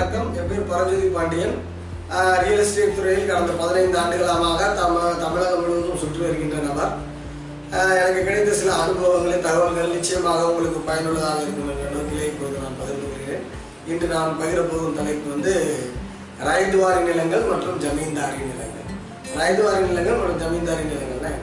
வணக்கம். என் பேர் Paranjothi Pandian. Real estate துறையில் கடந்த பதினைந்து ஆண்டுகளாக தம தமிழகம் முழுவதும் சுற்றி வருகின்ற நபர். எனக்கு கிடைத்த சில அனுபவங்களை தகவல்கள் நிச்சயமாக உங்களுக்கு பயனுள்ளதாக இருக்கும் என்ற நோக்கிலே இப்போது நான் பகிர்ந்து கொள்கிறேன் இன்று நான் பகிரப்போகும் தலைப்பு வந்து ராய்துவாரி நிலங்கள் மற்றும் ஜமீன்தாரி நிலங்கள். ராய்துவாரி நிலங்கள் மற்றும் ஜமீன்தாரி நிலங்கள்னா என்ன?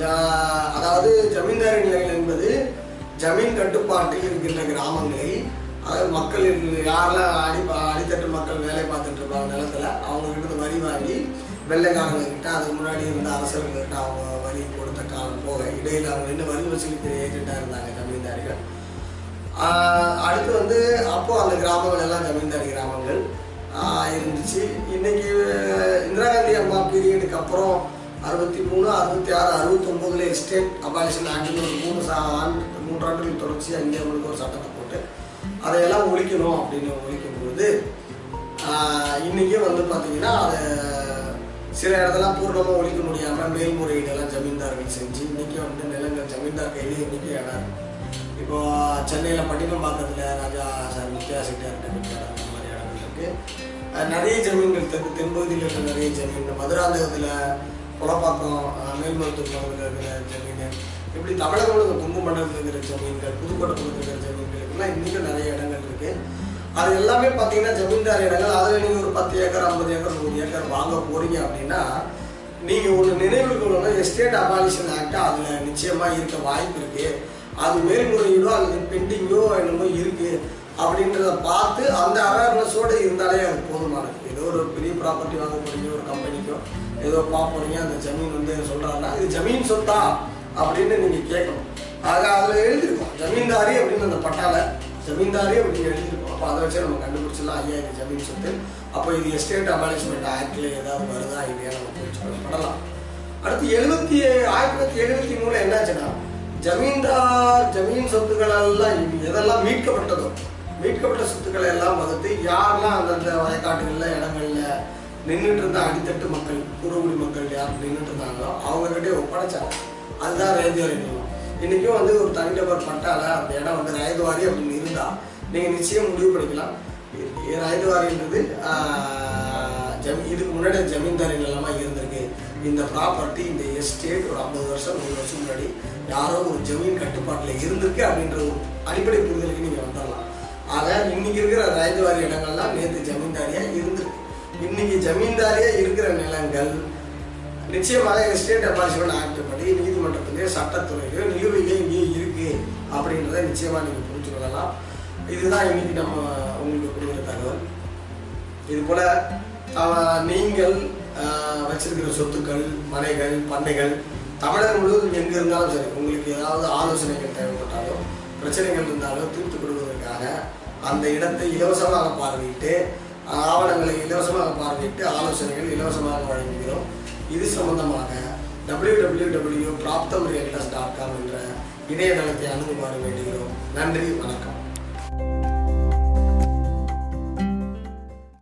ஜா- அதாவது ஜமீன்தாரி நிலங்கள் என்பது ஜமீன் கட்டுப்பாட்டில் இருக்கின்ற கிராமங்களில் அதாவது மக்கள் யாரெல்லாம் அடி அடித்தட்டு மக்கள் வேலை பார்த்துட்டு இருப்பாங்க நிலத்துல அவங்ககிட்ட வரி வாங்கி வெள்ளைக்காரங்க கிட்ட அதுக்கு முன்னாடி இருந்த அரசர்கள்கிட்ட அவங்க வரி கொடுத்த காலம் போக இடையில அவங்க நின்று வரி வசூலிக்கிற ஏஜெண்டாக இருந்தாங்க ஜமீன்தாரிகள். அடுத்து வந்து அப்போது அந்த கிராமங்கள் எல்லாம் ஜமீன்தாரி கிராமங்கள் இருந்துச்சு. இன்னைக்கு இந்திரா காந்தி அம்மா பீரியடுக்கு அப்புறம் அறுபத்தி மூணு அறுபத்தி ஆறு அறுபத்தொம்போதுல எஸ்டேட் அபாலிஷன் ஆக்டில் ஒரு மூணு சா ஆண்டு மூன்றாண்டுகள் தொடர்ச்சி அங்கே அவங்களுக்கு ஒரு சட்டத்தை போட்டு அதையெல்லாம் ஒழிக்கணும் அப்படின்னு ஒழிக்கும் பொழுது ஆஹ் வந்து பார்த்தீங்கன்னா அதை சில இடத்துல பூர்ணமாக ஒழிக்க முடியாமல் மேல்முறையீடெல்லாம் ஜமீன்தார்கள் செஞ்சு இன்றைக்கி வந்து நிலங்கள் ஜமீன்தார் கையில் இன்றைக்கி இடம். இப்போ சென்னையில் பட்டினம்பாக்கத்தில் ராஜா சார் முத்தியா அந்த மாதிரி இடங்கள் இருக்குது நிறைய ஜமீன்கள் தெற்கு தென்பகுதியில் இருக்கிற நிறைய ஜமீன் மதுராந்தகத்தில் குளப்பாக்கம் அஹ் இருக்கிற ஜமீன் இப்படி தமிழகம் முழுவதும் கொங்கு மண்டலத்தில் இருக்கிற ஜமீன்கள் புதுக்கோட்டத்தில் இருக்கிற ஜமீன்களுக்குலாம் இன்றைக்கும் நிறைய இடங்கள் இருக்குது அது எல்லாமே பார்த்தீங்கன்னா ஜமீன்தார் இடங்கள். அதில் நீங்கள் ஒரு பத்து ஏக்கர் ஐம்பது ஏக்கர் நூறு ஏக்கர் வாங்க போகிறீங்க அப்படின்னா நீங்கள் ஒன்று நினைவில் கொள்ளணும் எஸ்டேட் அபாலிஷன் ஆக்ட் அதில் நிச்சயமாக இருக்க வாய்ப்பு இருக்குது அது மேல்முறையீடோ அல்லது பெண்டிங்கோ என்னமோ இருக்குது அப்படின்றத பார்த்து அந்த அவேர்னஸோடு இருந்தாலே அது போதுமானது. ஏதோ ஒரு பெரிய ப்ராப்பர்ட்டி வாங்க போகிறீங்க ஒரு கம்பெனிக்கோ ஏதோ பார்ப்போறீங்க அந்த ஜமீன் வந்து சொல்றாங்கன்னா இது ஜமீன் சொத்தா அப்படின்னு நீங்க கேட்கணும். ஆக அதில் எழுதியிருக்கோம் ஜமீன்தாரி அப்படின்னு அந்த பட்டால ஜமீன்தாரி அப்படின்னு எழுதியிருக்கோம். அப்போ அதை வச்சு நம்ம கண்டுபிடிச்சிடலாம். ஐயா இது ஜமீன் சொத்து. அப்போ இது எஸ்டேட் அபாலிஷ்மெண்ட் ஆக்டில் ஏதாவது வருதா இல்லையா நம்ம புரிஞ்சு பண்ணலாம். அடுத்து எழுபத்தி ஆயிரத்தி தொள்ளாயிரத்தி எழுபத்தி மூணுல என்னாச்சுன்னா ஜமீன்தார் ஜமீன் சொத்துக்கள் எல்லாம் எதெல்லாம் மீட்கப்பட்டதோ மீட்கப்பட்ட சொத்துக்களை எல்லாம் வகுத்து யாரெல்லாம் அந்தந்த வயக்காட்டுகளில் இடங்கள்ல நின்றுட்டு இருந்த அடித்தட்டு மக்கள் குறுகுடி மக்கள் யார் நின்றுட்டு இருந்தாங்களோ அவங்ககிட்டே ஒப்படைச்சாங்க. அதுதான் ரேதியோ நிலம் இன்னைக்கும் வந்து ஒரு தனிநபர் பட்டால அந்த இடம் வந்து ரயதுவாரி அப்படின்னு இருந்தா நீங்க நிச்சயம் முடிவு பண்ணிக்கலாம். ரயதுவாரின்றது ராயதுவாரின்றது இதுக்கு முன்னாடி ஜமீன்தாரி நிலமா இருந்திருக்கு. இந்த ப்ராப்பர்ட்டி இந்த எஸ்டேட் ஒரு ஐம்பது வருஷம் நூறு வருஷம் முன்னாடி யாரோ ஒரு ஜமீன் கட்டுப்பாட்டில் இருந்திருக்கு அப்படின்ற ஒரு அடிப்படை புரிதலுக்கு நீங்க வந்துடலாம். ஆக இன்னைக்கு இருக்கிற ரயதுவாரி இடங்கள்லாம் நேற்று ஜமீன்தாரியா இருந்து இன்னைக்கு ஜமீன்தாரியே இருக்கிற நிலங்கள் நிச்சயமாக ஸ்டேட் அபாலிஷ்மெண்ட் ஆக்ட் படி நீதிமன்றத்திலேயோ சட்டத்துறையிலையோ நிலுவையிலே இங்கேயும் இருக்கு. அப்படின்றத நிச்சயமா நீங்க புரிஞ்சு கொள்ளலாம். இதுதான் இன்னைக்கு நம்ம உங்களுக்கு கொடுக்குற தகவல். இது போல நீங்கள் வச்சிருக்கிற சொத்துக்கள் மனைகள் பண்ணைகள் தமிழர் முழுவதும் எங்க இருந்தாலும் சரி உங்களுக்கு ஏதாவது ஆலோசனைகள் தேவைப்பட்டாலோ பிரச்சனைகள் இருந்தாலோ தீர்த்து கொடுவதற்காக அந்த இடத்தை இலவசமாக பார்வையிட்டு ஆவணங்களை இலவசமாக பார்வையிட்டு ஆலோசனைகள் இலவசமாக வழங்குகிறோம். இது சம்பந்தமாக W W W Praptham realtors dot com என்ற இணையதளத்தை அணுகுமாறு வேண்டுகிறோம். நன்றி வணக்கம்.